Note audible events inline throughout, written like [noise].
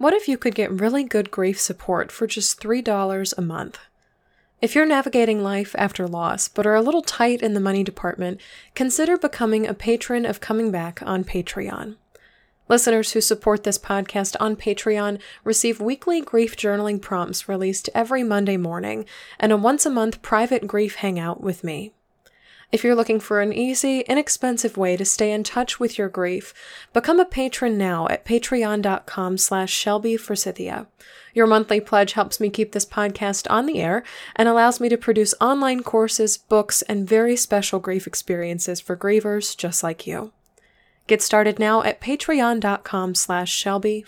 What if you could get really good grief support for just $3 a month? If you're navigating life after loss but are a little tight in the money department, consider becoming a patron of Coming Back on Patreon. Listeners who support this podcast on Patreon receive weekly grief journaling prompts released every Monday morning and a once a month private grief hangout with me. If you're looking for an easy, inexpensive way to stay in touch with your grief, become a patron now at patreon.com slash Shelby Your monthly pledge helps me keep this podcast on the air and allows me to produce online courses, books, and very special grief experiences for grievers just like you. Get started now at patreon.com slash Shelby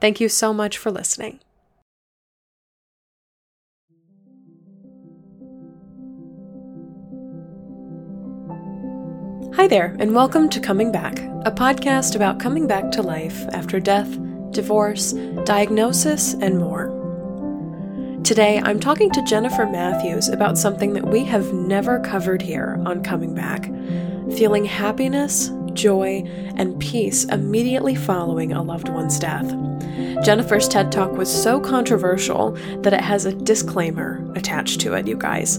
Thank you so much for listening. Hi there, and welcome to Coming Back, a podcast about coming back to life after death, divorce, diagnosis, and more. Today, I'm talking to Jennifer Matthews about something that we have never covered here on Coming Back feeling happiness, joy, and peace immediately following a loved one's death. Jennifer's TED Talk was so controversial that it has a disclaimer attached to it, you guys.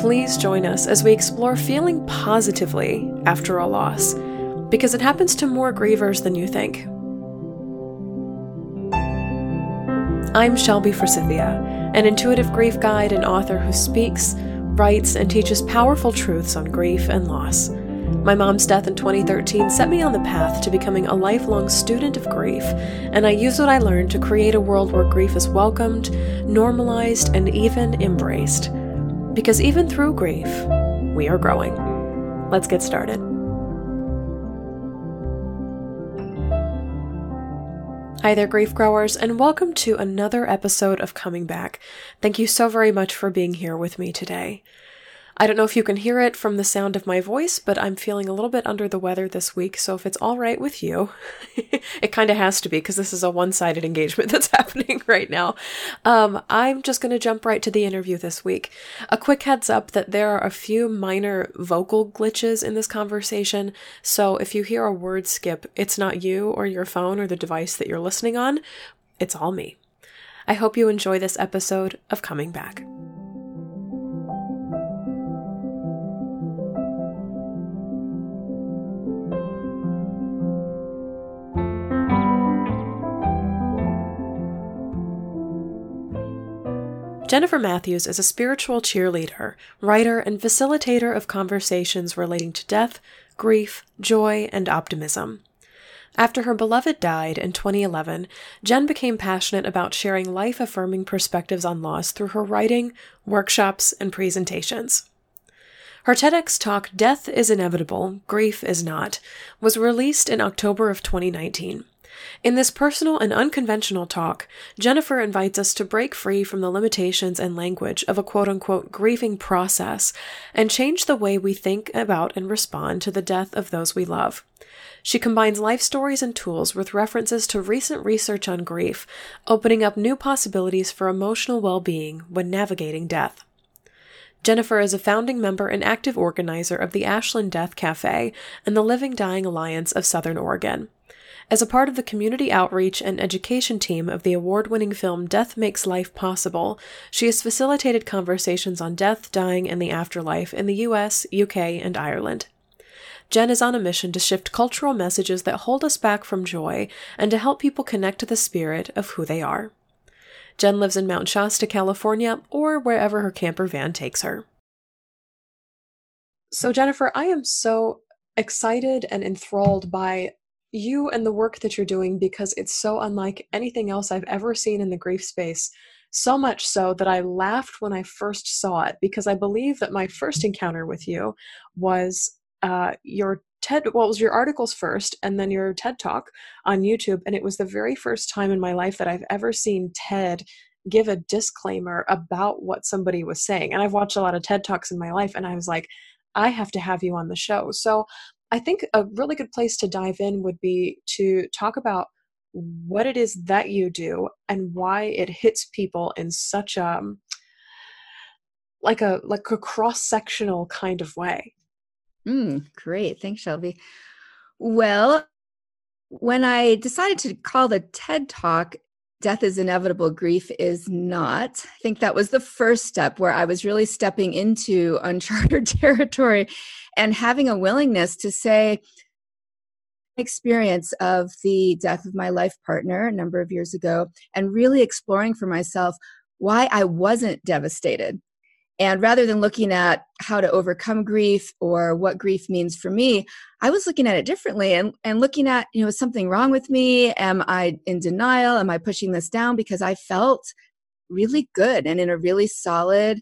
Please join us as we explore feeling positively after a loss, because it happens to more grievers than you think. I'm Shelby Forsythia, an intuitive grief guide and author who speaks, writes, and teaches powerful truths on grief and loss. My mom's death in 2013 set me on the path to becoming a lifelong student of grief, and I use what I learned to create a world where grief is welcomed, normalized, and even embraced. Because even through grief, we are growing. Let's get started. Hi there, grief growers, and welcome to another episode of Coming Back. Thank you so very much for being here with me today. I don't know if you can hear it from the sound of my voice, but I'm feeling a little bit under the weather this week. So if it's all right with you, [laughs] it kind of has to be because this is a one sided engagement [laughs] that's happening right now. Um, I'm just going to jump right to the interview this week. A quick heads up that there are a few minor vocal glitches in this conversation. So if you hear a word skip, it's not you or your phone or the device that you're listening on, it's all me. I hope you enjoy this episode of Coming Back. Jennifer Matthews is a spiritual cheerleader, writer, and facilitator of conversations relating to death, grief, joy, and optimism. After her beloved died in 2011, Jen became passionate about sharing life affirming perspectives on loss through her writing, workshops, and presentations. Her TEDx talk, Death is Inevitable, Grief is Not, was released in October of 2019. In this personal and unconventional talk, Jennifer invites us to break free from the limitations and language of a quote unquote grieving process and change the way we think about and respond to the death of those we love. She combines life stories and tools with references to recent research on grief, opening up new possibilities for emotional well being when navigating death. Jennifer is a founding member and active organizer of the Ashland Death Cafe and the Living Dying Alliance of Southern Oregon. As a part of the community outreach and education team of the award winning film Death Makes Life Possible, she has facilitated conversations on death, dying, and the afterlife in the US, UK, and Ireland. Jen is on a mission to shift cultural messages that hold us back from joy and to help people connect to the spirit of who they are. Jen lives in Mount Shasta, California, or wherever her camper van takes her. So, Jennifer, I am so excited and enthralled by you and the work that you're doing because it's so unlike anything else I've ever seen in the grief space. So much so that I laughed when I first saw it because I believe that my first encounter with you was uh, your TED, well, it was your articles first and then your TED talk on YouTube. And it was the very first time in my life that I've ever seen TED give a disclaimer about what somebody was saying. And I've watched a lot of TED talks in my life and I was like, I have to have you on the show. So I think a really good place to dive in would be to talk about what it is that you do and why it hits people in such a like a like a cross sectional kind of way. Mm, great, thanks, Shelby. Well, when I decided to call the TED Talk Death is Inevitable, Grief is Not, I think that was the first step where I was really stepping into [laughs] uncharted territory and having a willingness to say, experience of the death of my life partner a number of years ago and really exploring for myself why I wasn't devastated. And rather than looking at how to overcome grief or what grief means for me, I was looking at it differently and, and looking at, you know, is something wrong with me? Am I in denial? Am I pushing this down? Because I felt really good and in a really solid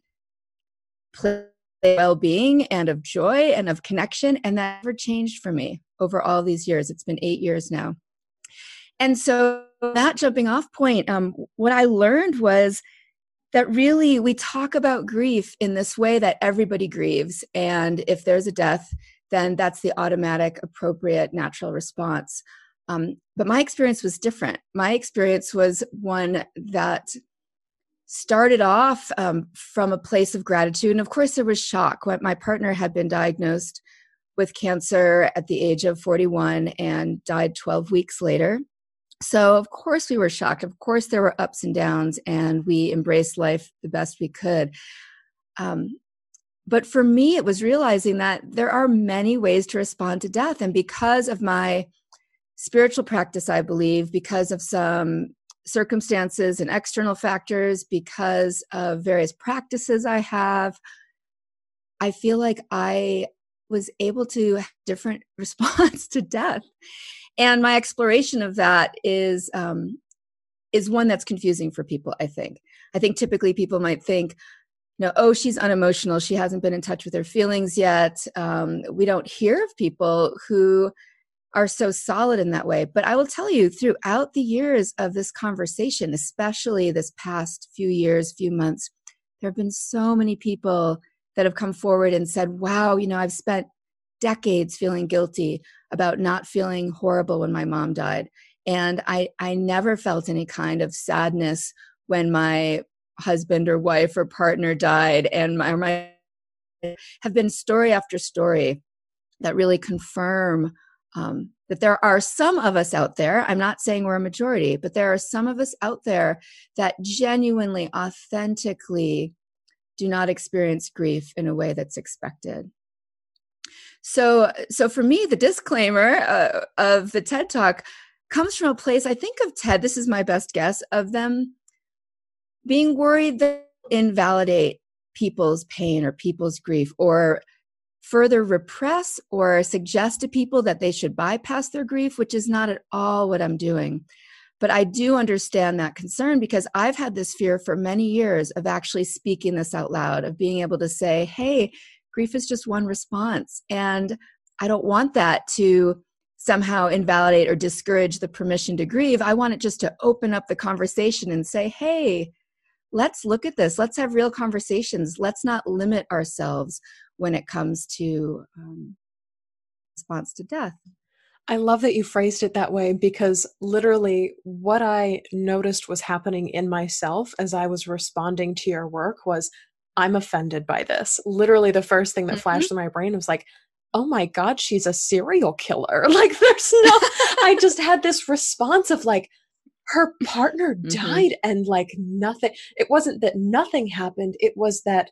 place well-being and of joy and of connection and that never changed for me over all these years it's been eight years now and so that jumping off point um, what i learned was that really we talk about grief in this way that everybody grieves and if there's a death then that's the automatic appropriate natural response. Um, but my experience was different. My experience was one that started off um, from a place of gratitude and of course there was shock. When my partner had been diagnosed with cancer at the age of 41 and died 12 weeks later so of course we were shocked of course there were ups and downs and we embraced life the best we could um, but for me it was realizing that there are many ways to respond to death and because of my spiritual practice i believe because of some circumstances and external factors, because of various practices I have, I feel like I was able to different [laughs] response to death. And my exploration of that is um, is one that's confusing for people. I think. I think typically people might think, no, oh, she's unemotional. She hasn't been in touch with her feelings yet. Um, we don't hear of people who are so solid in that way. But I will tell you, throughout the years of this conversation, especially this past few years, few months, there have been so many people that have come forward and said, wow, you know, I've spent decades feeling guilty about not feeling horrible when my mom died. And I, I never felt any kind of sadness when my husband or wife or partner died. And my, my have been story after story that really confirm um, that there are some of us out there, I'm not saying we're a majority, but there are some of us out there that genuinely, authentically do not experience grief in a way that's expected. So, so for me, the disclaimer uh, of the TED Talk comes from a place I think of TED. This is my best guess of them being worried that invalidate people's pain or people's grief or further repress or suggest to people that they should bypass their grief, which is not at all what I'm doing. But I do understand that concern because I've had this fear for many years of actually speaking this out loud, of being able to say, hey, grief is just one response. And I don't want that to somehow invalidate or discourage the permission to grieve. I want it just to open up the conversation and say, hey, let's look at this. Let's have real conversations. Let's not limit ourselves when it comes to um, response to death. I love that you phrased it that way because literally what I noticed was happening in myself as I was responding to your work was I'm offended by this. Literally, the first thing that mm-hmm. flashed in my brain was like, oh my God, she's a serial killer. [laughs] Like, there's no, I [laughs] just had this response of like, her partner mm-hmm. died and like nothing. It wasn't that nothing happened, it was that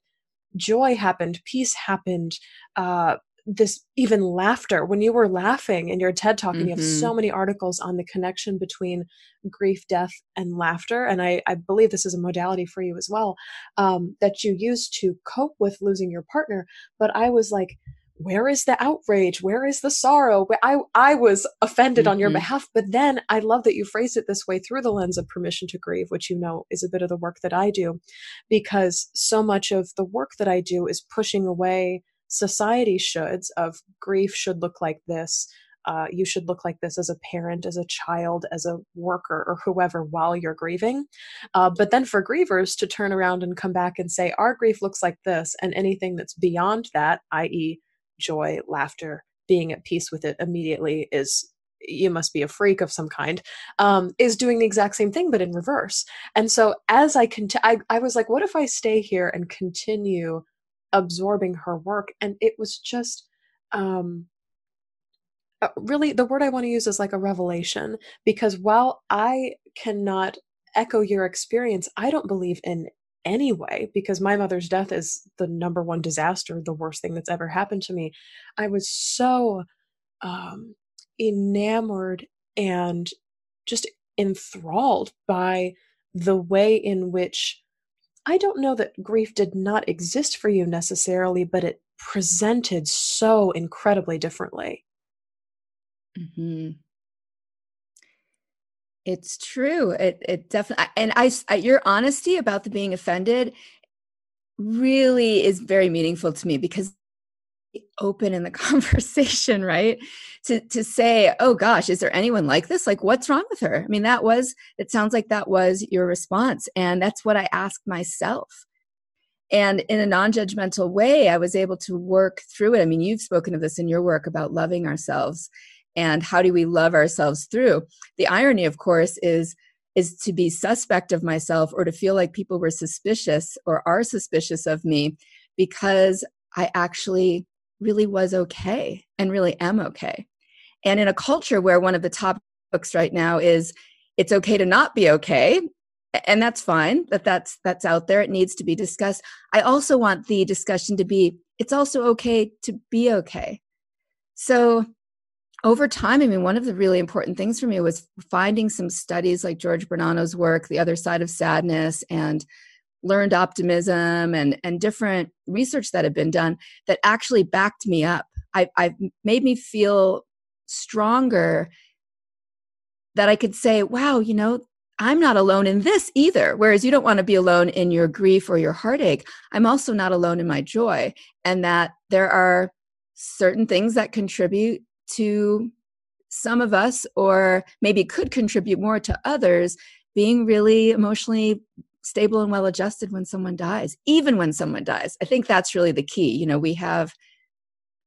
joy happened, peace happened, uh, this even laughter when you were laughing in your ted talk mm-hmm. and you have so mm-hmm. many articles on the connection between grief death and laughter and i, I believe this is a modality for you as well um, that you use to cope with losing your partner but i was like where is the outrage where is the sorrow i i was offended mm-hmm. on your mm-hmm. behalf but then i love that you phrased it this way through the lens of permission to grieve which you know is a bit of the work that i do because so much of the work that i do is pushing away society shoulds of grief should look like this uh, you should look like this as a parent, as a child, as a worker, or whoever while you're grieving. Uh, but then for grievers to turn around and come back and say, our grief looks like this, and anything that's beyond that, i.e., joy, laughter, being at peace with it immediately is you must be a freak of some kind um, is doing the exact same thing but in reverse and so as i I, I was like what if i stay here and continue absorbing her work and it was just um, uh, really the word I want to use is like a revelation because while I cannot echo your experience, I don't believe in any way because my mother's death is the number one disaster, the worst thing that's ever happened to me. I was so um, enamored and just enthralled by the way in which I don't know that grief did not exist for you necessarily, but it presented so incredibly differently. Mm-hmm. It's true. It it definitely and I, I your honesty about the being offended really is very meaningful to me because open in the [laughs] conversation, right? To to say, "Oh gosh, is there anyone like this? Like what's wrong with her?" I mean, that was it sounds like that was your response and that's what I asked myself. And in a non-judgmental way, I was able to work through it. I mean, you've spoken of this in your work about loving ourselves and how do we love ourselves through the irony of course is is to be suspect of myself or to feel like people were suspicious or are suspicious of me because i actually really was okay and really am okay. And in a culture where one of the top books right now is it's okay to not be okay and that's fine that that's that's out there. It needs to be discussed. I also want the discussion to be it's also okay to be okay. So over time, I mean, one of the really important things for me was finding some studies like George Bonanno's work, The Other Side of Sadness, and learned optimism and, and different research that had been done that actually backed me up. I, I made me feel stronger that I could say, wow, you know, I'm not alone in this either. Whereas you don't want to be alone in your grief or your heartache. I'm also not alone in my joy. And that there are certain things that contribute to some of us, or maybe could contribute more to others, being really emotionally stable and well adjusted when someone dies, even when someone dies. I think that's really the key. You know, we have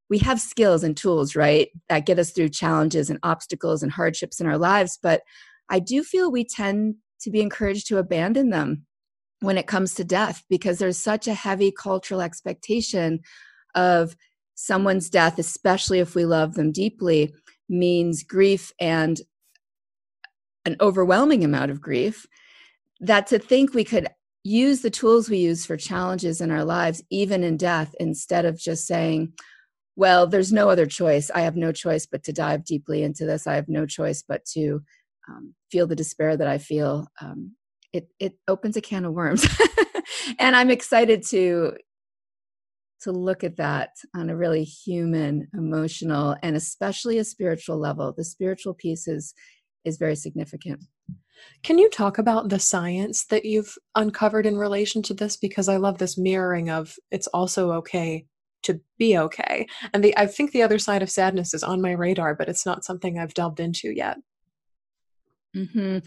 we have skills and tools, right, that get us through challenges and obstacles and hardships in our lives, but I do feel we tend to be encouraged to abandon them when it comes to death because there's such a heavy cultural expectation of someone's death, especially if we love them deeply, means grief and an overwhelming amount of grief, that to think we could use the tools we use for challenges in our lives, even in death, instead of just saying, well, there's no other choice. I have no choice but to dive deeply into this. I have no choice but to um, feel the despair that I feel. Um, it it opens a can of worms, [laughs] and I'm excited to to look at that on a really human, emotional, and especially a spiritual level. The spiritual piece is is very significant. Can you talk about the science that you've uncovered in relation to this? Because I love this mirroring of it's also okay to be okay. And the I think the other side of sadness is on my radar, but it's not something I've delved into yet. Mm-hmm.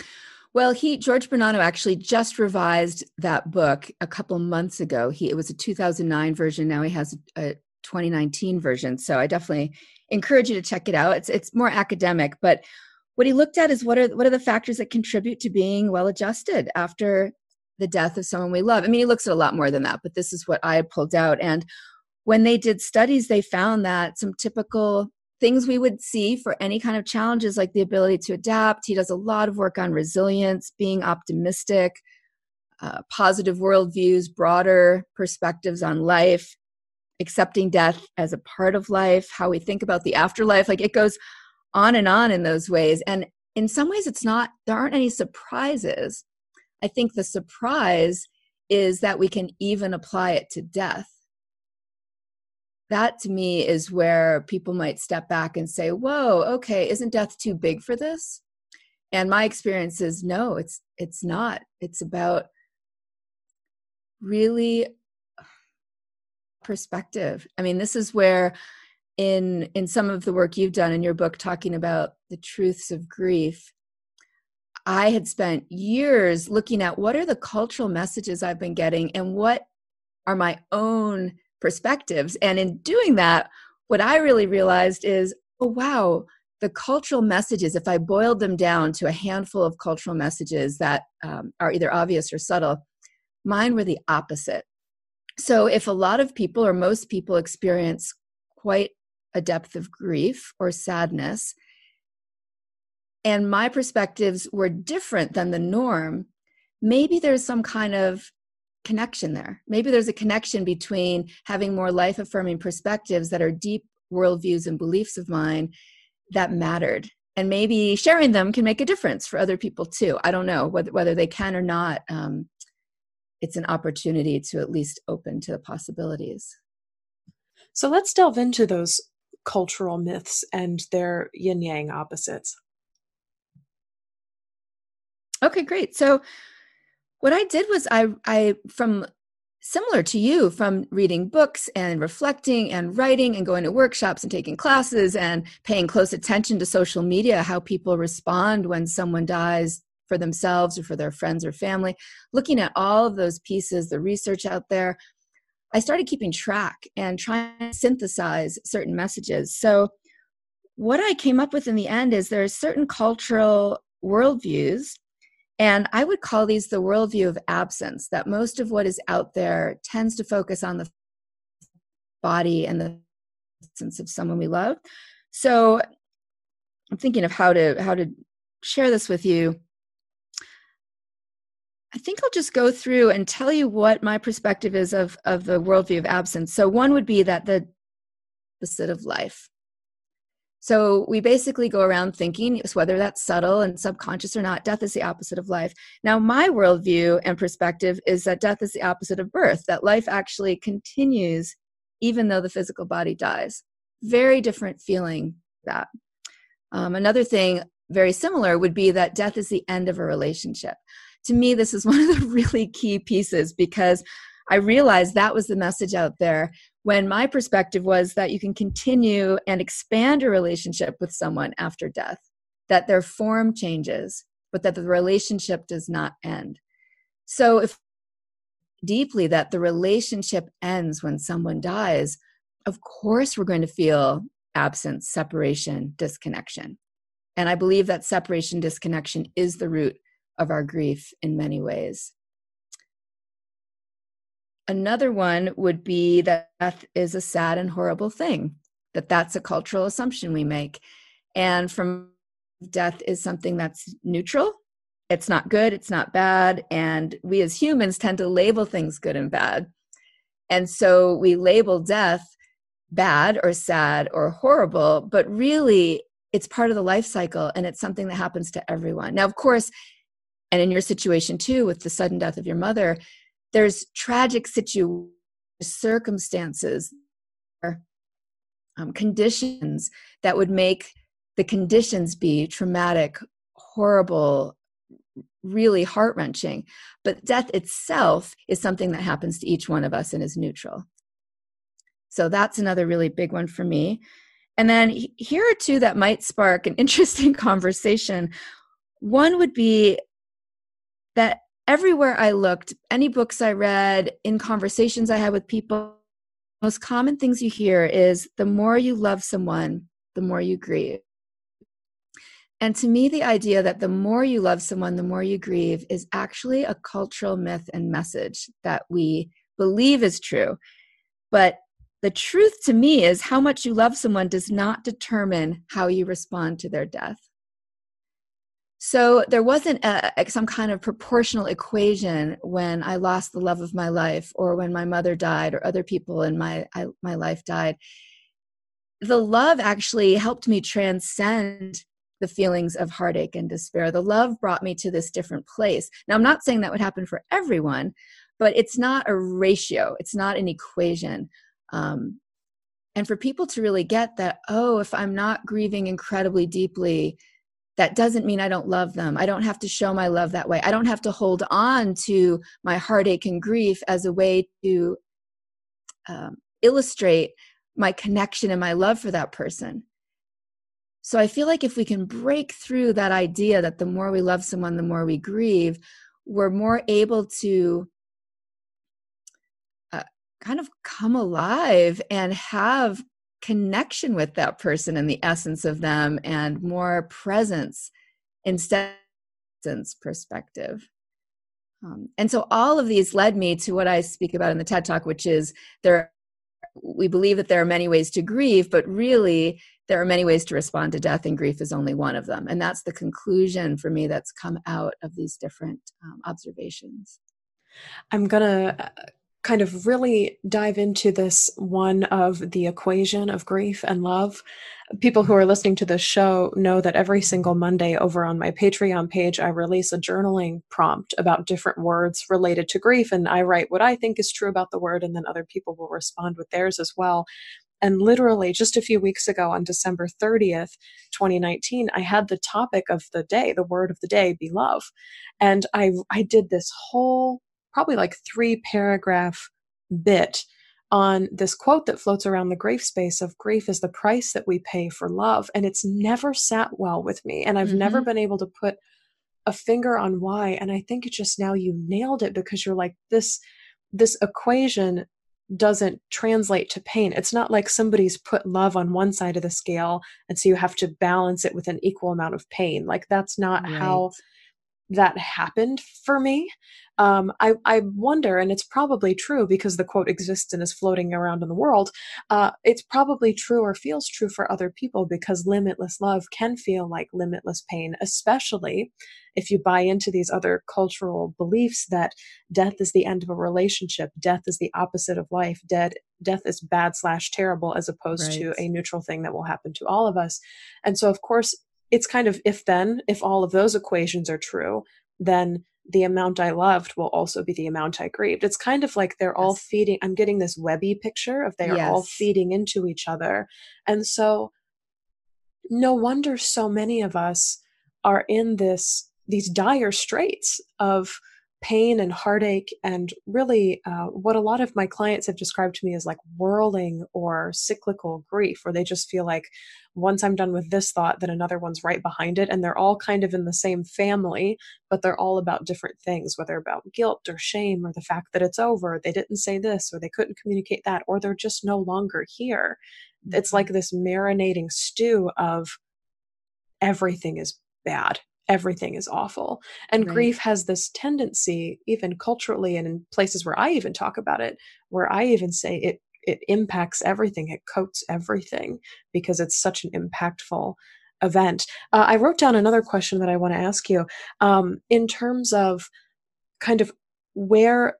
Well, he George Bonanno actually just revised that book a couple months ago. He it was a 2009 version. Now he has a 2019 version. So I definitely encourage you to check it out. It's it's more academic, but what he looked at is what are what are the factors that contribute to being well adjusted after the death of someone we love. I mean, he looks at a lot more than that, but this is what I pulled out. And when they did studies, they found that some typical things we would see for any kind of challenges like the ability to adapt. He does a lot of work on resilience, being optimistic, uh, positive worldviews, broader perspectives on life, accepting death as a part of life, how we think about the afterlife. Like it goes on and on in those ways. And in some ways, it's not, there aren't any surprises. I think the surprise is that we can even apply it to death that to me is where people might step back and say, whoa, okay, isn't death too big for this? And my experience is no, it's it's not. It's about really perspective. I mean, this is where in in some of the work you've done in your book talking about the truths of grief, I had spent years looking at what are the cultural messages I've been getting and what are my own perspectives. And in doing that, what I really realized is, oh, wow, the cultural messages, if I boiled them down to a handful of cultural messages that um, are either obvious or subtle, mine were the opposite. So if a lot of people or most people experience quite a depth of grief or sadness. And my perspectives were different than the norm. Maybe there's some kind of connection there. Maybe there's a connection between having more life affirming perspectives that are deep worldviews and beliefs of mine that mattered. And maybe sharing them can make a difference for other people too. I don't know whether, whether they can or not. Um, it's an opportunity to at least open to the possibilities. So let's delve into those cultural myths and their yin yang opposites. Okay, great. So what I did was I I from similar to you from reading books and reflecting and writing and going to workshops and taking classes and paying close attention to social media how people respond when someone dies for themselves or for their friends or family looking at all of those pieces the research out there i started keeping track and trying to synthesize certain messages so what i came up with in the end is there are certain cultural worldviews and I would call these the worldview of absence, that most of what is out there tends to focus on the body and the sense of someone we love. So I'm thinking of how to how to share this with you. I think I'll just go through and tell you what my perspective is of, of the worldview of absence. So one would be that the opposite of life. So we basically go around thinking, whether that's subtle and subconscious or not, death is the opposite of life. Now, my worldview and perspective is that death is the opposite of birth, that life actually continues even though the physical body dies. Very different feeling that. Um, another thing very similar would be that death is the end of a relationship. To me, this is [laughs] one of the really key pieces because I realized that was the message out there when my perspective was that you can continue and expand a relationship with someone after death, that their form changes, but that the relationship does not end. So, if deeply that the relationship ends when someone dies, of course, we're going to feel absence, separation, disconnection. And I believe that separation, disconnection is the root of our grief in many ways. Another one would be that death is a sad and horrible thing, that that's a cultural assumption we make. And from death is something that's neutral. It's not good, it's not bad. And we as humans tend to label things good and bad. And so we label death bad or sad or horrible, but really it's part of the life cycle and it's something that happens to everyone. Now, of course, and in your situation too, with the sudden death of your mother, there's tragic situations, circumstances, um, conditions that would make the conditions be traumatic, horrible, really heart wrenching. But death itself is something that happens to each one of us and is neutral. So that's another really big one for me. And then here are two that might spark an [laughs] interesting conversation. One would be that everywhere I looked, any books I read, in conversations I had with people, most common things you hear is the more you love someone, the more you grieve. And to me, the idea that the more you love someone, the more you grieve is actually a cultural myth and message that we believe is true. But the truth to me is how much you love someone does not determine how you respond to their death. So there wasn't a, some kind of proportional equation when I lost the love of my life, or when my mother died, or other people in my I, my life died. The love actually helped me transcend the feelings of heartache and despair. The love brought me to this different place. Now, I'm not saying that would happen for everyone, but it's not a ratio. It's not an equation. Um, and for people to really get that, oh, if I'm not grieving incredibly deeply that doesn't mean I don't love them. I don't have to show my love that way. I don't have to hold on to my heartache and grief as a way to um, illustrate my connection and my love for that person. So I feel like if we can break through that idea that the more we love someone, the more we grieve, we're more able to uh, kind of come alive and have connection with that person and the essence of them and more presence instead of perspective. Um, and so all of these led me to what I speak about in the TED Talk, which is there we believe that there are many ways to grieve, but really there are many ways to respond to death, and grief is only one of them. And that's the conclusion for me that's come out of these different um, observations. I'm uh, kind of really dive into this one of the equation of grief and love. People who are listening to this show know that every single Monday over on my Patreon page, I release a journaling prompt about different words related to grief. And I write what I think is true about the word, and then other people will respond with theirs as well. And literally, just a few weeks ago on December 30th, 2019, I had the topic of the day, the word of the day, be love. And I, I did this whole probably like three paragraph bit on this quote that floats around the grief space of grief is the price that we pay for love. And it's never sat well with me. And I've mm-hmm. never been able to put a finger on why. And I think just now you nailed it because you're like, this, this equation doesn't translate to pain. It's not like somebody's put love on one side of the scale and so you have to balance it with an equal amount of pain. Like that's not right. how that happened for me. Um, I, I, wonder, and it's probably true because the quote exists and is floating around in the world. Uh, it's probably true or feels true for other people because limitless love can feel like limitless pain, especially if you buy into these other cultural beliefs that death is the end of a relationship, death is the opposite of life, dead, death is bad slash terrible as opposed right. to a neutral thing that will happen to all of us. And so, of course, it's kind of if then, if all of those equations are true, then the amount I loved will also be the amount I grieved. It's kind of like they're yes. all feeding. I'm getting this webby picture of they are yes. all feeding into each other. And so, no wonder so many of us are in this, these dire straits of pain and heartache and really uh, what a lot of my clients have described to me as like whirling or cyclical grief where they just feel like once i'm done with this thought then another one's right behind it and they're all kind of in the same family but they're all about different things whether about guilt or shame or the fact that it's over they didn't say this or they couldn't communicate that or they're just no longer here mm-hmm. it's like this marinating stew of everything is bad everything is awful. And right. grief has this tendency, even culturally and in places where I even talk about it, where I even say it it impacts everything, it coats everything because it's such an impactful event. Uh, I wrote down another question that I want to ask you um, in terms of kind of where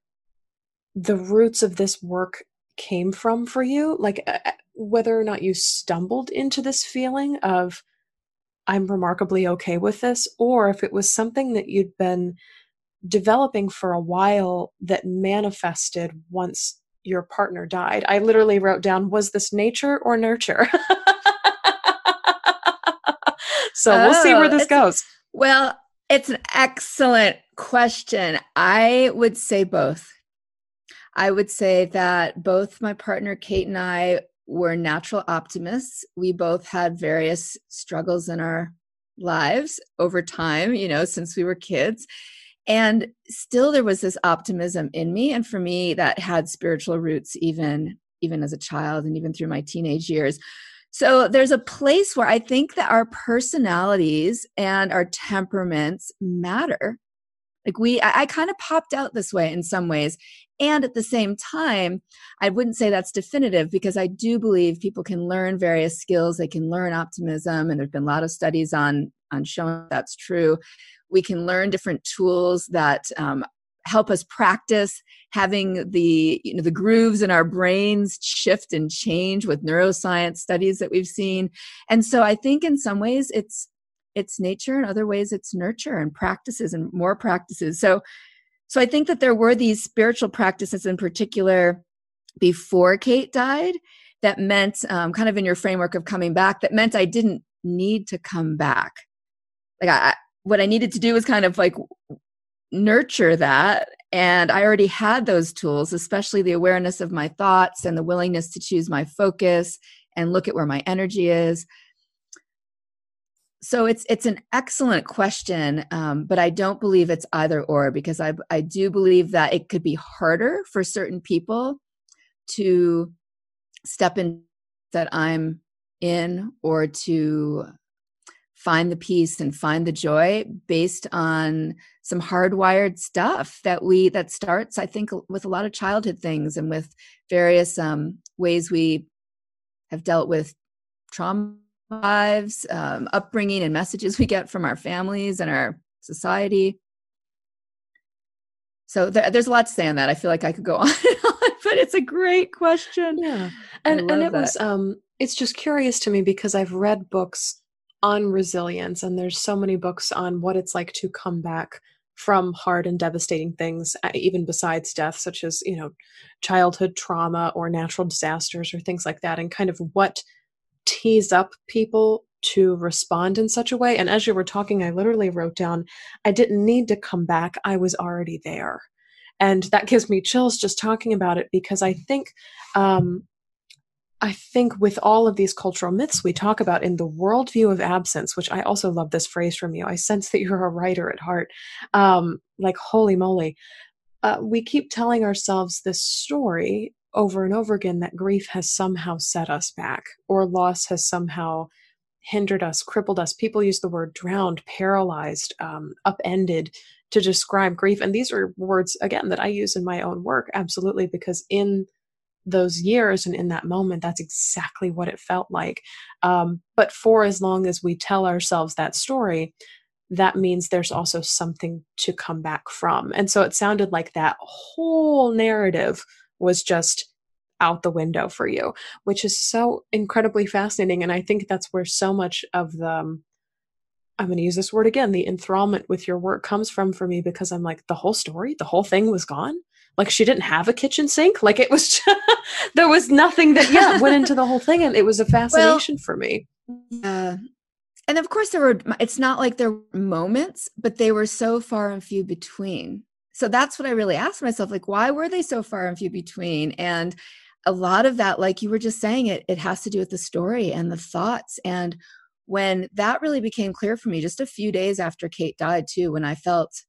the roots of this work came from for you, like uh, uh whether or not you stumbled into this feeling of I'm remarkably okay with this, or if it was something that you'd been developing for a while that manifested once your partner died. I literally wrote down, was this nature or nurture? [laughs] so oh, we'll see where oh, this goes. Well, it's an excellent question. I would say both. I would say that both my partner Kate and I were natural optimists. We both had various struggles in our lives over time, you know, since we were kids. And still there was this optimism in me. And for me, that had spiritual roots even even as a child and even through my teenage years. So there's a place where I think that our personalities and our temperaments matter. Like we, I, I kind of popped out this way in some ways. And at the same time, I wouldn't say that's definitive because I do believe people can learn various skills. They can learn optimism, and there's been a lot of studies on on showing that's true. We can learn different tools that um, help us practice having the you know the grooves in our brains shift and change with neuroscience studies that we've seen and so i think in some ways it's it's nature in other ways it's nurture and practices and more practices so so I think that there were these spiritual practices in particular before Kate died that meant, um, kind of in your framework of coming back, that meant I didn't need to come back. Like I, what I needed to do was kind of like nurture that. And I already had those tools, especially the awareness of my thoughts and the willingness to choose my focus and look at where my energy is so it's it's an excellent question, um, but I don't believe it's either or because I I do believe that it could be harder for certain people to step in that I'm in or to find the peace and find the joy based on some hardwired stuff that we that starts i think with a lot of childhood things and with various um, ways we have dealt with trauma lives um, upbringing and messages we get from our families and our society. So th- there's a lot to say on that. I feel like i could go [laughs] on but it's a great question. Yeah and and it that. was um it's just curious to me because i've read books on resilience and there's so many books on what it's like to come back from hard and devastating things uh, even besides death such as you know childhood trauma or natural disasters or things like that and kind of what tease up people to respond in such a way and as you were talking i literally wrote down i didn't need to come back i was already there and that gives me chills just talking about it because i think um, I think with all of these cultural myths we talk about in the worldview of absence, which I also love this phrase from you. I sense that you're a writer at heart. Um, like, holy moly. Uh, we keep telling ourselves this story over and over again that grief has somehow set us back or loss has somehow hindered us, crippled us. People use the word drowned, paralyzed, um, upended to describe grief. And these are words, again, that I use in my own work, absolutely, because in those years and in that moment that's exactly what it felt like um, but for as long as we tell ourselves that story that means there's also something to come back from and so it sounded like that whole narrative was just out the window for you which is so incredibly fascinating. And i think that's where so much of the um, I'm going to use this word again. The enthrallment with your work comes from for me because I'm like, the whole story, the whole thing was gone? Like she didn't have a kitchen sink? Like it was just, [laughs] there was nothing that yeah went into the whole thing and it was a [laughs] fascination well, for me. yeah. And of course there were it's not like there were moments but they were so far and few between so that's what i really asked myself like why were they so far and few between and a lot of that like you were just saying it it has to do with the story and the thoughts and when that really became clear for me just a few days after kate died too when i felt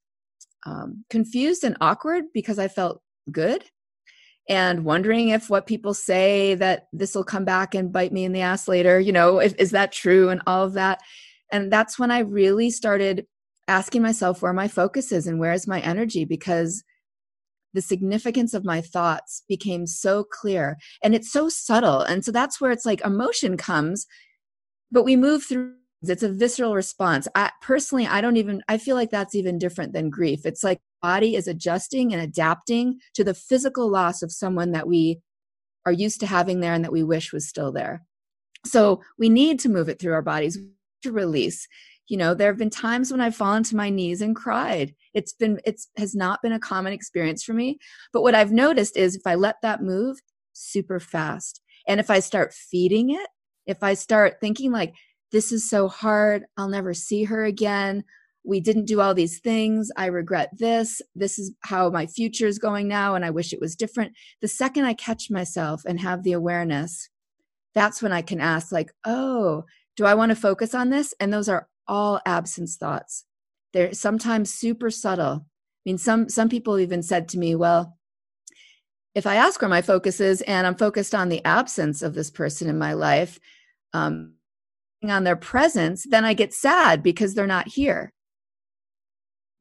um, confused and awkward because I felt good and wondering if what people say that this will come back and bite me in the ass later, you know, if, is that true and all of that. And that's when I really started asking myself where my focus is and where is my energy because the significance of my thoughts became so clear and it's so subtle. And so that's where it's like emotion comes, but we move through it's a visceral response. I personally i don't even i feel like that's even different than grief. It's like body is adjusting and adapting to the physical loss of someone that we are used to having there and that we wish was still there. So we need to move it through our bodies. To release you know there have been times when i've fallen to my knees and cried it's been it's has not been a common experience for me but what i've noticed is if i let that move super fast and if i start feeding it if i start thinking like this is so hard. I'll never see her again. We didn't do all these things. I regret this. This is how my future is going now, and I wish it was different. The second I catch myself and have the awareness, that's when I can ask, like, oh, do I want to focus on this? And those are all absence thoughts. They're sometimes super subtle. I mean, some some people even said to me, well, if I ask where my focus is and I'm focused on the absence of this person in my life, um, on their presence, then I get sad because they're not here.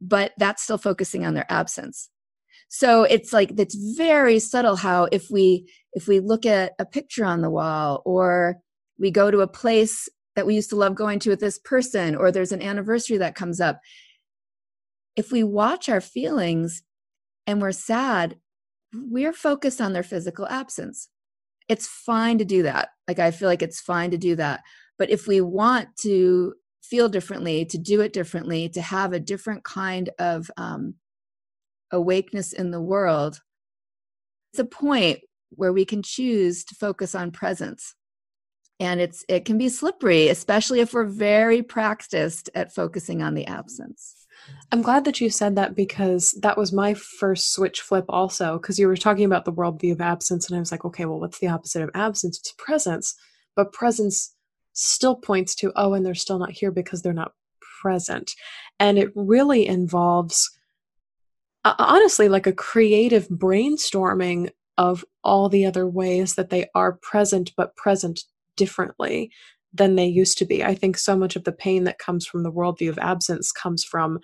But that's still focusing on their absence. So it's like it's very subtle how if we if we look at a picture on the wall or we go to a place that we used to love going to with this person or there's an anniversary that comes up. If we watch our feelings and we're sad we're focused on their physical absence. It's fine to do that. Like i feel like it's fine to do that. But if we want to feel differently, to do it differently, to have a different kind of um, awakeness in the world, it's a point where we can choose to focus on presence and it's it can be slippery especially if we're very practiced at focusing on the absence i'm glad that you said that because that was my first switch flip also because you were talking about the worldview of absence and i was like okay well what's the opposite of absence it's presence but presence still points to, oh, and they're still not here because they're not present. And it really involves, uh, honestly, like a creative brainstorming of all the other ways that they are present, but present differently. than they used to be. I think so much of the pain that comes from the worldview of absence comes from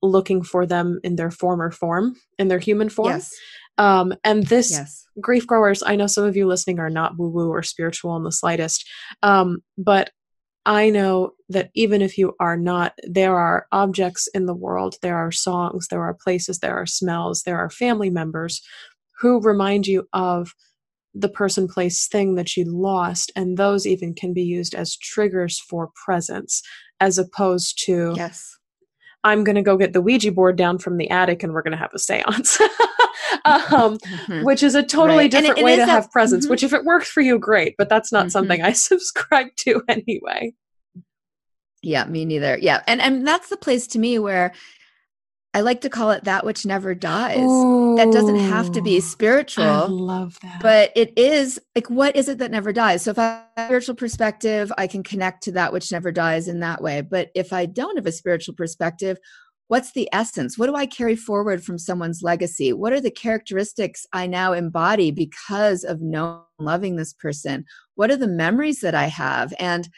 looking for them in their former form, in their human form. Yes. Um, and this Yes. grief growers, I know some of you listening are not woo woo or spiritual in the slightest, um, but I know that even if you are not, there are objects in the world, there are songs, there are places, there are smells, there are family members who remind you of the person, place, thing that you lost. And those even can be used as triggers for presence as opposed to, Yes. I'm going to go get the Ouija board down from the attic and we're going to have a seance. [laughs] um, Mhm. which is a totally Right. And it- different it way to that- have presence mhm. which if it works for you great but that's not Mhm. something i [laughs] subscribe to anyway Yeah, me neither. Yeah. And and that's the place to me where I like to call it that which never dies. That doesn't have to be spiritual. i love that. but it is like what is it that never dies? So if i have a spiritual perspective i can connect to that which never dies in that way. But if i don't have a spiritual perspective what's the essence? What do i carry forward from someone's legacy? What are the characteristics i now embody because of knowing loving this person? What are the memories that i have? And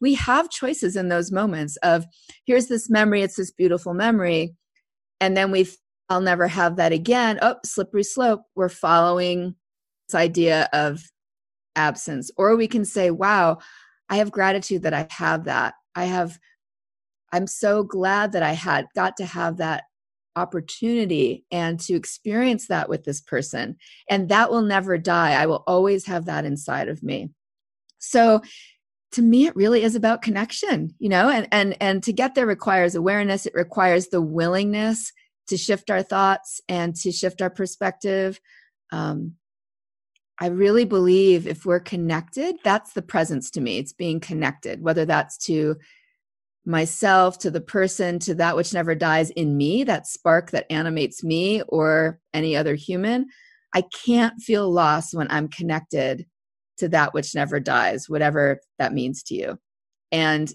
we have choices in those moments of here's this memory it's this beautiful memory and then we i'll never have that again. Oh slippery slope. We're following this idea of absence. Or we can say wow i have gratitude that i have that. I have i'm so glad that i had got to have that opportunity and to experience that with this person. And that will never die. I will always have that inside of me. So to me it really is about connection you know and and and to get there requires awareness it requires the willingness to shift our thoughts and to shift our perspective um, I really believe if we're connected, that's the presence to me. It's being connected, whether that's to myself, to the person, to that which never dies in me, that spark that animates me or any other human. I can't feel lost when I'm connected to that which never dies, whatever that means to you. And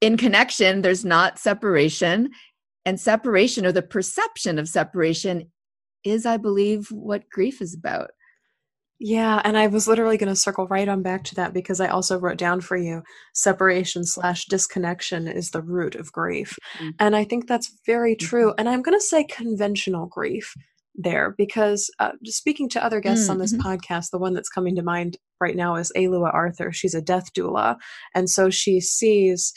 in connection, there's not separation. And separation or the perception of separation is, I believe, what grief is about. yeah and i was literally going to circle right on back to that because i also wrote down for you separation slash disconnection is the root of grief Mm. and i think that's very true and i'm going to say conventional grief there because uh, just speaking to other guests Mm, on this podcast the one that's coming to mind right now is alua arthur. She's a death doula. And so she sees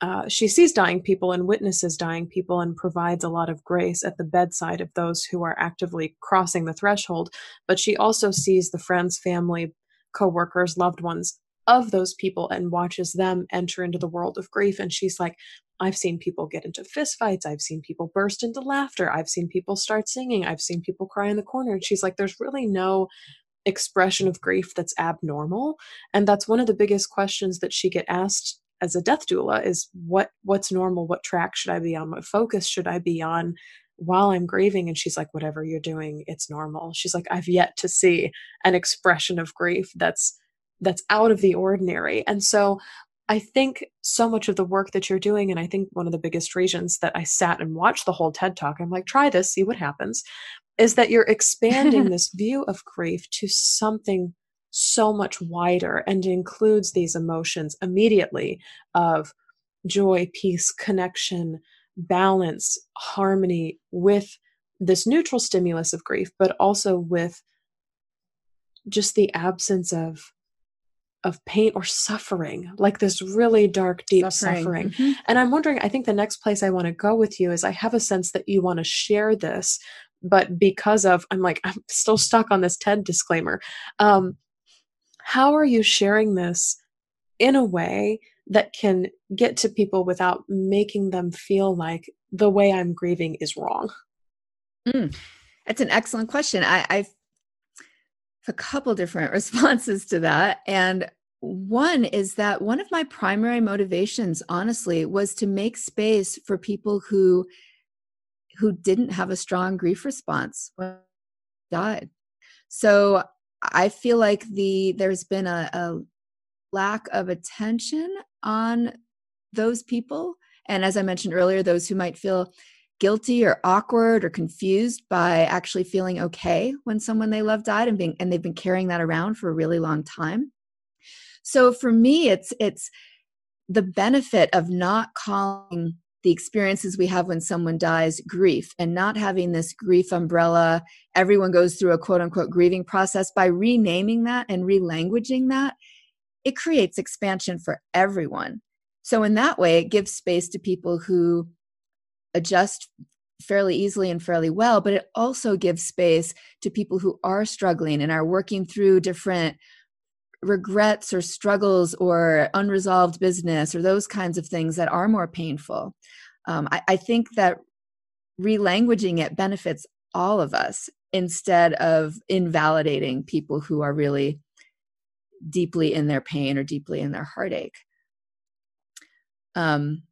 uh, she sees dying people and witnesses dying people and provides a lot of grace at the bedside of those who are actively crossing the threshold. But she also sees the friends, family, coworkers, loved ones of those people and watches them enter into the world of grief. And she's like, I've seen people get into fistfights. I've seen people burst into laughter. I've seen people start singing. I've seen people cry in the corner. And she's like, there's really no expression of grief that's abnormal. And that's one of the biggest questions that she get asked as a death doula is what what's normal what track should i be on what focus should i be on while i'm grieving and she's like whatever you're doing it's normal she's like i've yet to see an expression of grief that's that's out of the ordinary. And so i think so much of the work that you're doing and i think one of the biggest reasons that i sat and watched the whole ted talk i'm like try this see what happens is that you're expanding [laughs] this view of grief to something so much wider and includes these emotions immediately of joy, peace, connection, balance, harmony with this neutral stimulus of grief, but also with just the absence of of pain or suffering, like this really dark, deep suffering. Mhm. And I'm wondering, I think the next place I want to go with you is I have a sense that you want to share this, but because of, I'm like, I'm still stuck on this TED disclaimer. Um, how are you sharing this in a way that can get to people without making them feel like the way I'm grieving is wrong? Mm, that's an excellent question. I, I've a couple different [laughs] responses to that. And one is that one of my primary motivations, honestly, was to make space for people who who didn't have a strong grief response when died. So I feel like the there's been a, a lack of attention on those people. And as I mentioned earlier, those who might feel guilty or awkward or confused by actually feeling okay when someone they love died and being and they've been carrying that around for a really long time. so for me it's it's the benefit of not calling the experiences we have when someone dies grief and not having this grief umbrella everyone goes through a quote unquote grieving process by renaming that and relanguaging that it creates expansion for everyone so in that way it gives space to people who adjust fairly easily and fairly well but it also gives space to people who are struggling and are working through different regrets or struggles or unresolved business or those kinds of things that are more painful. Um, I, I think that relanguaging it benefits all of us instead of invalidating people who are really deeply in their pain or deeply in their heartache. Um,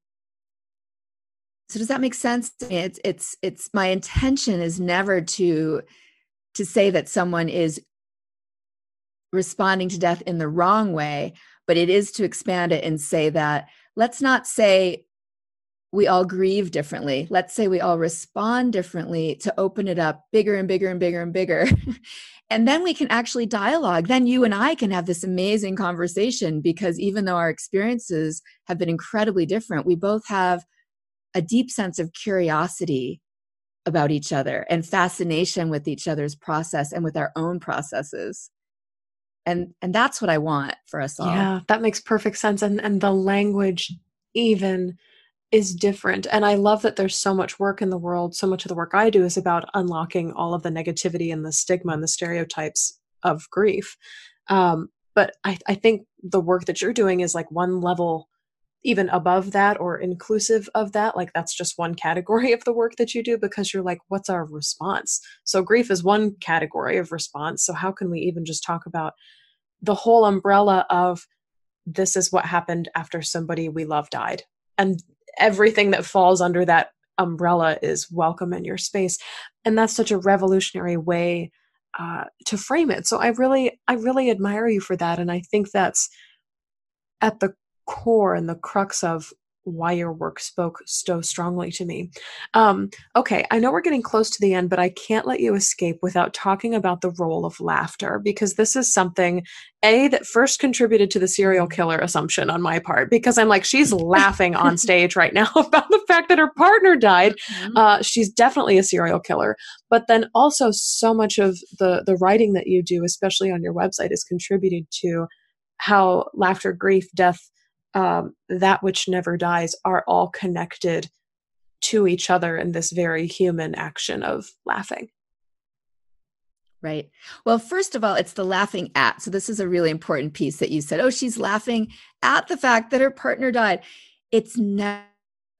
so does that make sense? It's it's it's my intention is never to to say that someone is responding to death in the wrong way, but it is to expand it and say that let's not say we all grieve differently. Let's say we all respond differently to open it up bigger and bigger and bigger and bigger. [laughs] and then we can actually dialogue. Then you and I can have this amazing conversation because even though our experiences have been incredibly different, we both have a deep sense of curiosity about each other and fascination with each other's process and with our own processes. And and that's what i want for us all. Yeah that makes perfect sense. And and the language even is different. And i love that there's so much work in the world. So much of the work i do is about unlocking all of the negativity and the stigma and the stereotypes of grief. Um, but I, I think the work that you're doing is like one level even above that or inclusive of that like that's just one category of the work that you do because you're like what's our response? So grief is one category of response. So how can we even just talk about the whole umbrella of this is what happened after somebody we love died. And everything that falls under that umbrella is welcome in your space. And that's such a revolutionary way uh, to frame it. So i really i really admire you for that. And i think that's at the core and the crux of why your work spoke so strongly to me. Um, okay, I know we're getting close to the end, but I can't let you escape without talking about the role of laughter because this is something, A, that first contributed to the serial killer assumption on my part because I'm like, she's [laughs] laughing on stage right now [laughs] about the fact that her partner died. Mm-hmm. Uh, she's definitely a serial killer. But then also, so much of the, the writing that you do, especially on your website, is contributed to how laughter, grief, death, um, that which never dies are all connected to each other in this very human action of laughing. Right. Well, first of all, it's the laughing at. So, this is a really important piece that you said. Oh, she's laughing at the fact that her partner died. It's never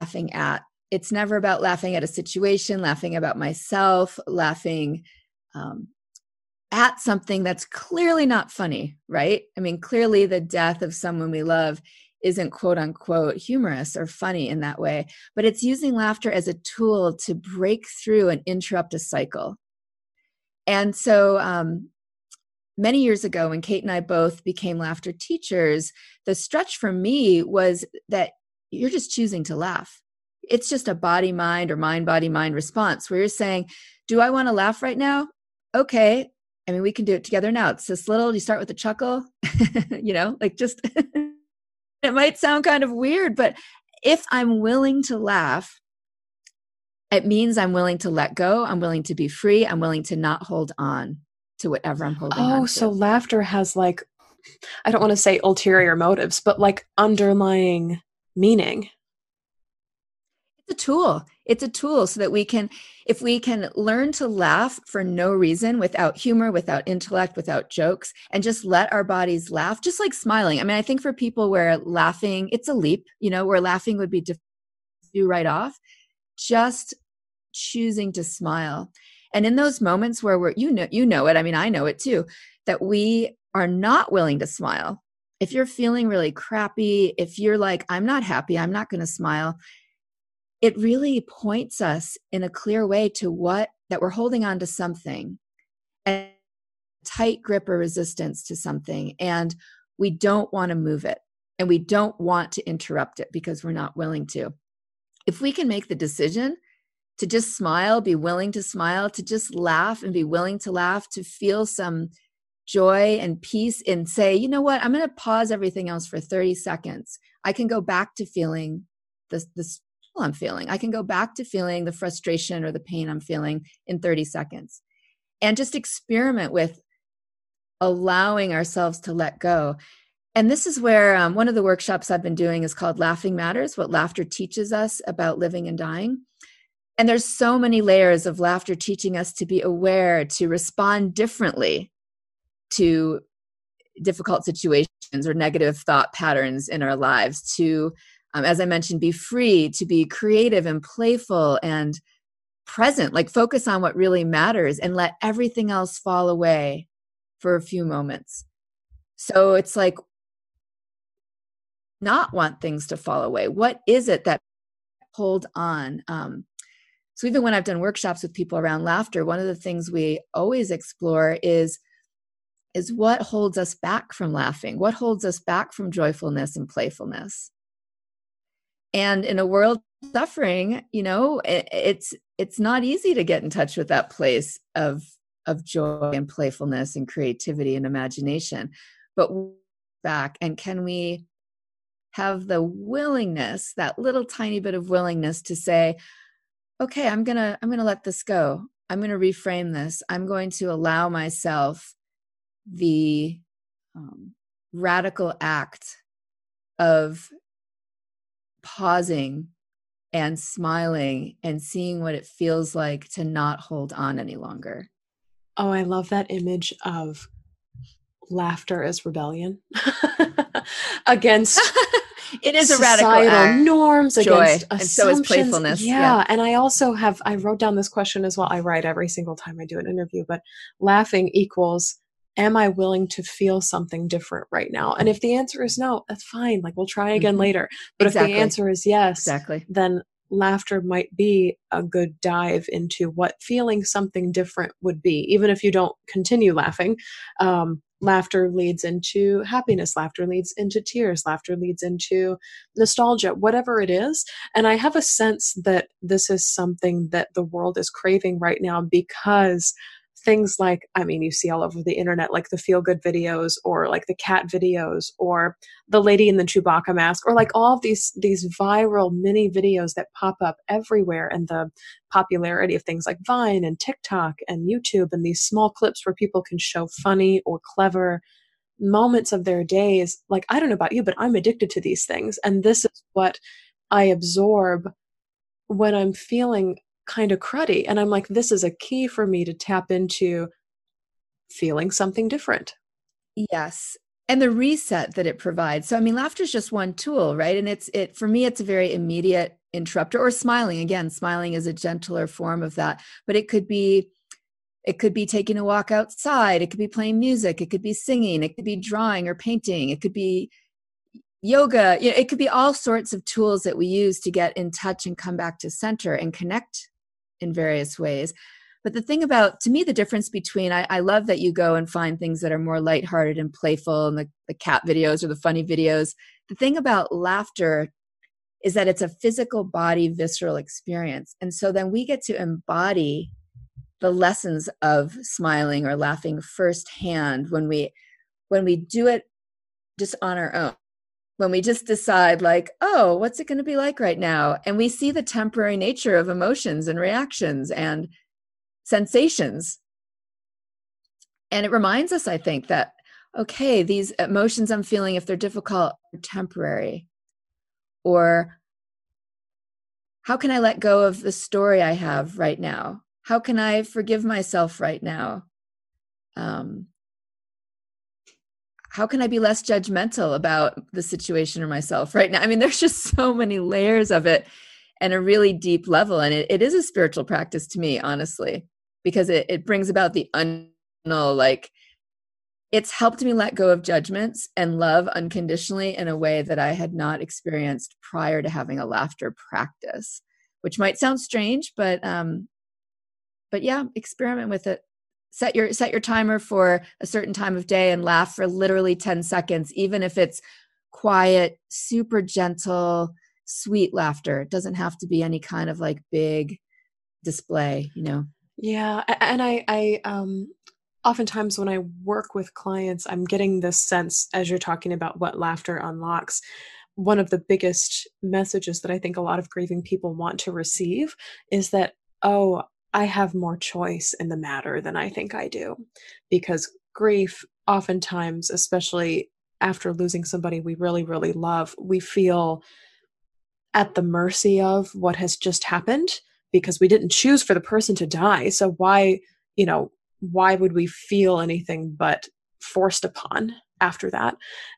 laughing at. It's never about laughing at a situation, laughing about myself, laughing um, at something that's clearly not funny, right? I mean, clearly the death of someone we love isn't quote unquote humorous or funny in that way, but it's using laughter as a tool to break through and interrupt a cycle. And so, um, many years ago, when Kate and I both became laughter teachers, the stretch for me was that you're just choosing to laugh. It's just a body mind or mind body mind response where you're saying, Do I want to laugh right now? Okay. I mean, we can do it together now. It's this little, you start with a chuckle, [laughs] you know, like just [laughs] it might sound kind of weird, but if I'm willing to laugh, it means I'm willing to let go. I'm willing to be free. I'm willing to not hold on to whatever I'm holding oh, on. oh, so laughter has like, I don't want to say ulterior motives, but like underlying meaning It's a tool it's a tool so that we can if we can learn to laugh for no reason without humor without intellect without jokes and just let our bodies laugh just like smiling. I mean i think for people where laughing it's a leap you know where laughing would be do right off just choosing to smile. And in those moments where we're you know you know it i mean i know it too that we are not willing to smile. If you're feeling really crappy if you're like i'm not happy i'm not going to smile it really points us in a clear way to what that we're holding on to something and tight grip or resistance to something and we don't want to move it and we don't want to interrupt it because we're not willing to if we can make the decision to just smile be willing to smile to just laugh and be willing to laugh to feel some joy and peace and say, you know what, I'm going to pause everything else for 30 seconds. I can go back to feeling this, this I'm feeling. I can go back to feeling the frustration or the pain I'm feeling in 30 seconds and just experiment with allowing ourselves to let go. And this is where um, one of the workshops I've been doing is called Laughing Matters What Laughter Teaches Us About Living and Dying. And there's so many layers of laughter teaching us to be aware, to respond differently to difficult situations or negative thought patterns in our lives, to, um, as I mentioned, be free, to be creative and playful and present, like focus on what really matters and let everything else fall away for a few moments. So it's like not want things to fall away. What is it that hold on? Um, so even when I've done workshops with people around laughter, one of the things we always explore is is what holds us back from laughing? What holds us back from joyfulness and playfulness? And in a world suffering, you know, it, it's it's not easy to get in touch with that place of of joy and playfulness and creativity and imagination. But back and can we have the willingness, that little tiny bit of willingness to say, okay i'm gonna i'm gonna let this go i'm gonna reframe this i'm going to allow myself the um, radical act of pausing and smiling and seeing what it feels like to not hold on any longer oh i love that image of laughter as rebellion [laughs] against [laughs] it is a radical norms joy, against and so is playfulness. Yeah, yeah, and I also have I wrote down this question as well. I write every single time I do an interview, but laughing equals am I willing to feel something different right now? And if the answer is no, that's fine. Like we'll try again mm-hmm. later. But exactly. if the answer is yes, exactly, then laughter might be a good dive into what feeling something different would be, even if you don't continue laughing. Um, laughter leads into happiness laughter leads into tears laughter leads into nostalgia whatever it is and i have a sense that this is something that the world is craving right now because things like i mean you see all over the internet like the feel good videos or like the cat videos or the lady in the chewbacca mask or like all of these these viral mini videos that pop up everywhere and the popularity of things like vine and tiktok and youtube and these small clips where people can show funny or clever moments of their days. Like i don't know about you but i'm addicted to these things and this is what i absorb when i'm feeling kind of cruddy. And I'm like, this is a key for me to tap into feeling something different. Yes. And the reset that it provides. So I mean laughter is just one tool, right? And it's it for me it's a very immediate interrupter or smiling. Again, smiling is a gentler form of that, but it could be it could be taking a walk outside, it could be playing music, it could be singing, it could be drawing or painting, it could be yoga, it could be all sorts of tools that we use to get in touch and come back to center and connect in various ways. But the thing about, to me, the difference between, I, I love that you go and find things that are more lighthearted and playful and the, the cat videos or the funny videos. The thing about laughter is that it's a physical body, visceral experience. And so then we get to embody the lessons of smiling or laughing firsthand when we when we do it just on our own when we just decide like oh what's it going to be like right now? And we see the temporary nature of emotions and reactions and sensations. And it reminds us i think that okay these emotions i'm feeling if they're difficult are temporary. Or how can i let go of the story i have right now? How can i forgive myself right now? Um, how can I be less judgmental about the situation or myself right now? I mean, [laughs] there's just so many layers of it and a really deep level. And it, it is a spiritual practice to me, honestly, because it, it brings about the unknown, like it's helped me let go of judgments and love unconditionally in a way that I had not experienced prior to having a laughter practice, which might sound strange, but um, but yeah, experiment with it set your set your timer for a certain time of day and laugh for literally 10 seconds even if it's quiet super gentle sweet laughter it doesn't have to be any kind of like big display you know yeah and i i um oftentimes when I work with clients, I'm getting this sense as you're talking about what laughter unlocks. One of the biggest messages that I think a lot of grieving people want to receive is that, oh, I have more choice in the matter than I think I do. Because grief, oftentimes, especially after losing somebody we really, really love, we feel at the mercy of what has just happened because we didn't choose for the person to die. So why, you know, why would we feel anything but forced upon after that?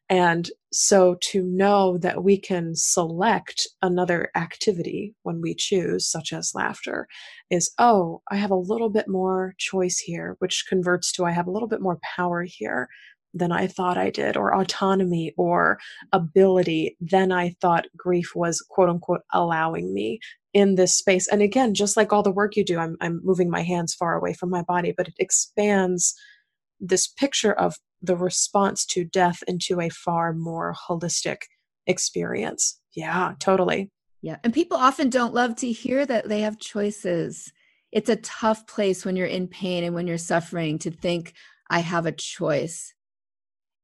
And so to know that we can select another activity when we choose, such as laughter, is, oh, I have a little bit more choice here, which converts to I have a little bit more power here than I thought I did, or autonomy or ability than I thought grief was quote unquote allowing me in this space. And again, just like all the work you do, I'm, I'm moving my hands far away from my body, but it expands this picture of the response to death into a far more holistic experience. Yeah, totally. Yeah. And people often don't love to hear that they have choices. It's a tough place when you're in pain and when you're suffering to think, I have a choice.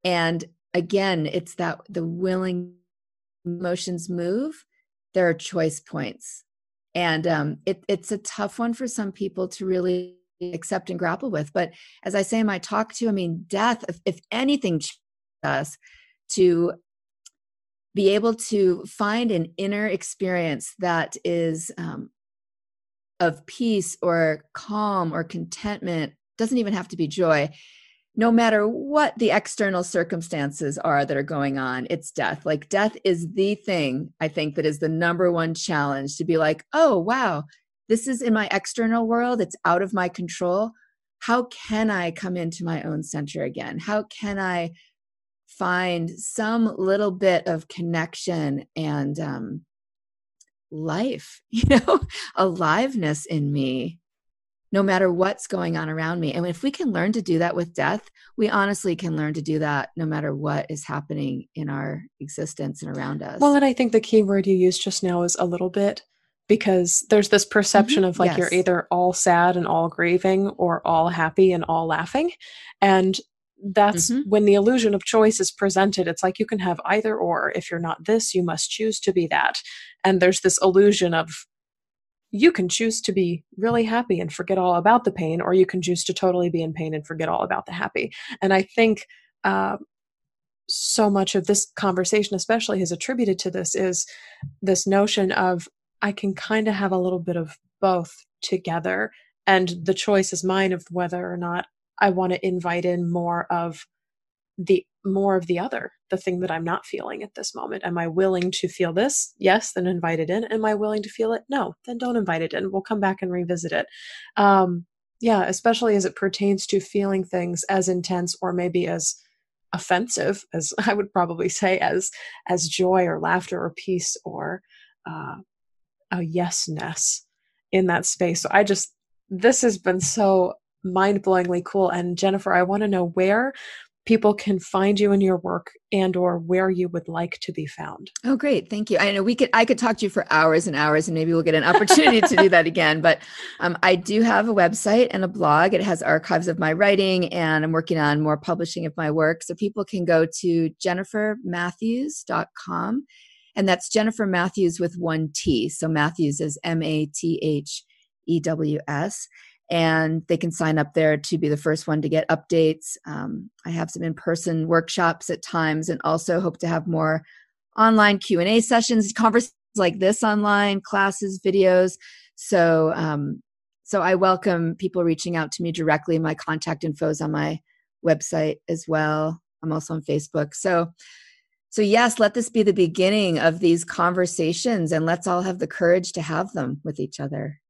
And again, it's that the willing emotions move, there are choice points and um, it, it's a tough one for some people to really accept and grapple with but as i say in my talk to, i mean death if, if anything us to be able to find an inner experience that is um, of peace or calm or contentment doesn't even have to be joy no matter what the external circumstances are that are going on, it's death. Like, death is the thing I think that is the number one challenge to be like, oh, wow, this is in my external world, it's out of my control. How can I come into my own center again? How can I find some little bit of connection and um, life, [laughs] you know, aliveness in me no matter what's going on around me. And if we can learn to do that with death, we honestly can learn to do that no matter what is happening in our existence and around us. Well, and I think the key word you used just now is a little bit because there's this perception mm-hmm. of like yes. you're either all sad and all grieving or all happy and all laughing. And that's mm-hmm. when the illusion of choice is presented. It's like you can have either or. If you're not this, you must choose to be that. And there's this illusion of you can choose to be really happy and forget all about the pain, or you can choose to totally be in pain and forget all about the happy. And I think uh, so much of this conversation, especially, is attributed to this is this notion of I can kind of have a little bit of both together. And the choice is mine of whether or not I want to invite in more of the more of the other, the thing that I'm not feeling at this moment. Am I willing to feel this? Yes, then invite it in. Am I willing to feel it? No, then don't invite it in. We'll come back and revisit it. Um, yeah, especially as it pertains to feeling things as intense or maybe as offensive as [laughs] I would probably say as as joy or laughter or peace or uh, a yesness in that space. So I just this has been so mind-blowingly cool. And Jennifer I want to know where people can find you in your work and or where you would like to be found. Oh great. Thank you. I know we could i could talk to you for hours and hours and maybe we'll get an opportunity to do that again. But um, i do have a website and a blog. It has archives of my writing and i'm working on more publishing of my work. So people can go to jennifermatthews.com and that's jennifer matthews with one t so matthews is m-a-t-h e-w-s and they can sign up there to be the first one to get updates. Um, I have some in-person workshops at times, and also hope to have more online Q and A sessions, conversations like this online, classes, videos. So, um, so I welcome people reaching out to me directly. My contact info is on my website as well. I'm also on Facebook. So, so yes, let this be the beginning of these conversations, and let's all have the courage to have them with each other.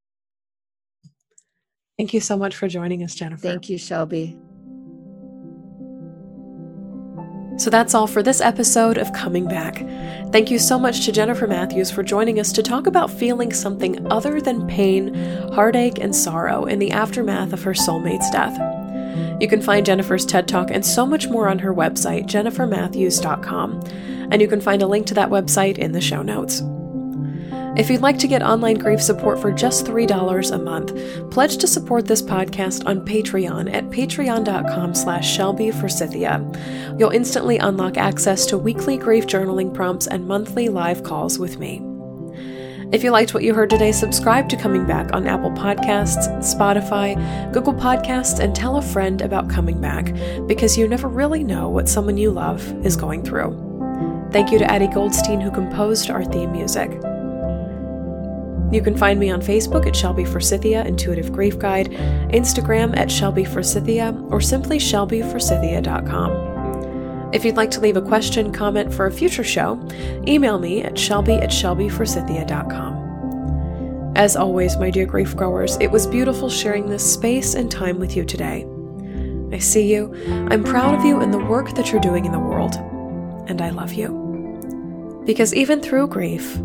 Thank you so much for joining us, Jennifer. Thank you, Shelby. So that's all for this episode of Coming Back. Thank you so much to Jennifer Matthews for joining us to talk about feeling something other than pain, heartache, and sorrow in the aftermath of her soulmate's death. You can find Jennifer's TED Talk and so much more on her website, jennifermatthews.com, and you can find a link to that website in the show notes. If you'd like to get online grief support for just $3 a month, pledge to support this podcast on Patreon at patreon.com slash Shelby shelbyforsythia. You'll instantly unlock access to weekly grief journaling prompts and monthly live calls with me. If you liked what you heard today, subscribe to Coming Back on Apple Podcasts, Spotify, Google Podcasts, and tell a friend about Coming Back because you never really know what someone you love is going through. Thank you to Addie Goldstein, who composed our theme music. You can find me on Facebook at Shelby Forsythia Intuitive Grief Guide, Instagram at Shelby Forsythia, or simply shelbyforsythia.com. If you'd like to leave a question, comment for a future show, email me at shelby at shelbyforsythia.com. As always, my dear grief growers, it was beautiful sharing this space and time with you today. I see you, I'm proud of you and the work that you're doing in the world, and I love you. Because even through grief,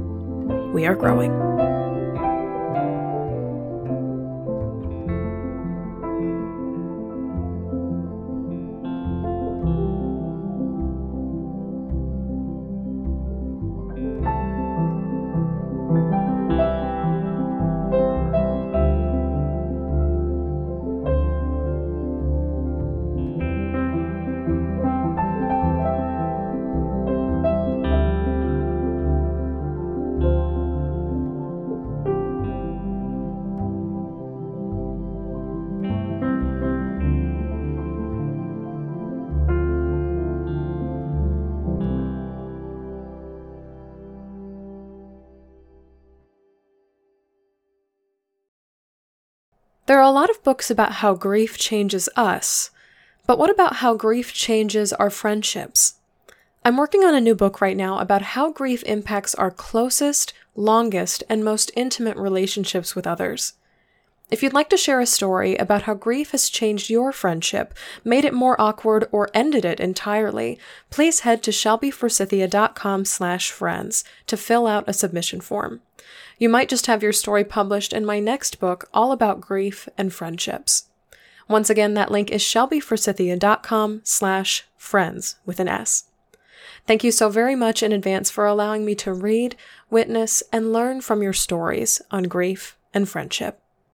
we are growing. A lot of books about how grief changes us, but what about how grief changes our friendships? I'm working on a new book right now about how grief impacts our closest, longest, and most intimate relationships with others. If you'd like to share a story about how grief has changed your friendship, made it more awkward, or ended it entirely, please head to shelbyforsythia.com slash friends to fill out a submission form. You might just have your story published in my next book, all about grief and friendships. Once again, that link is shelbyforsythia.com slash friends with an S. Thank you so very much in advance for allowing me to read, witness, and learn from your stories on grief and friendship.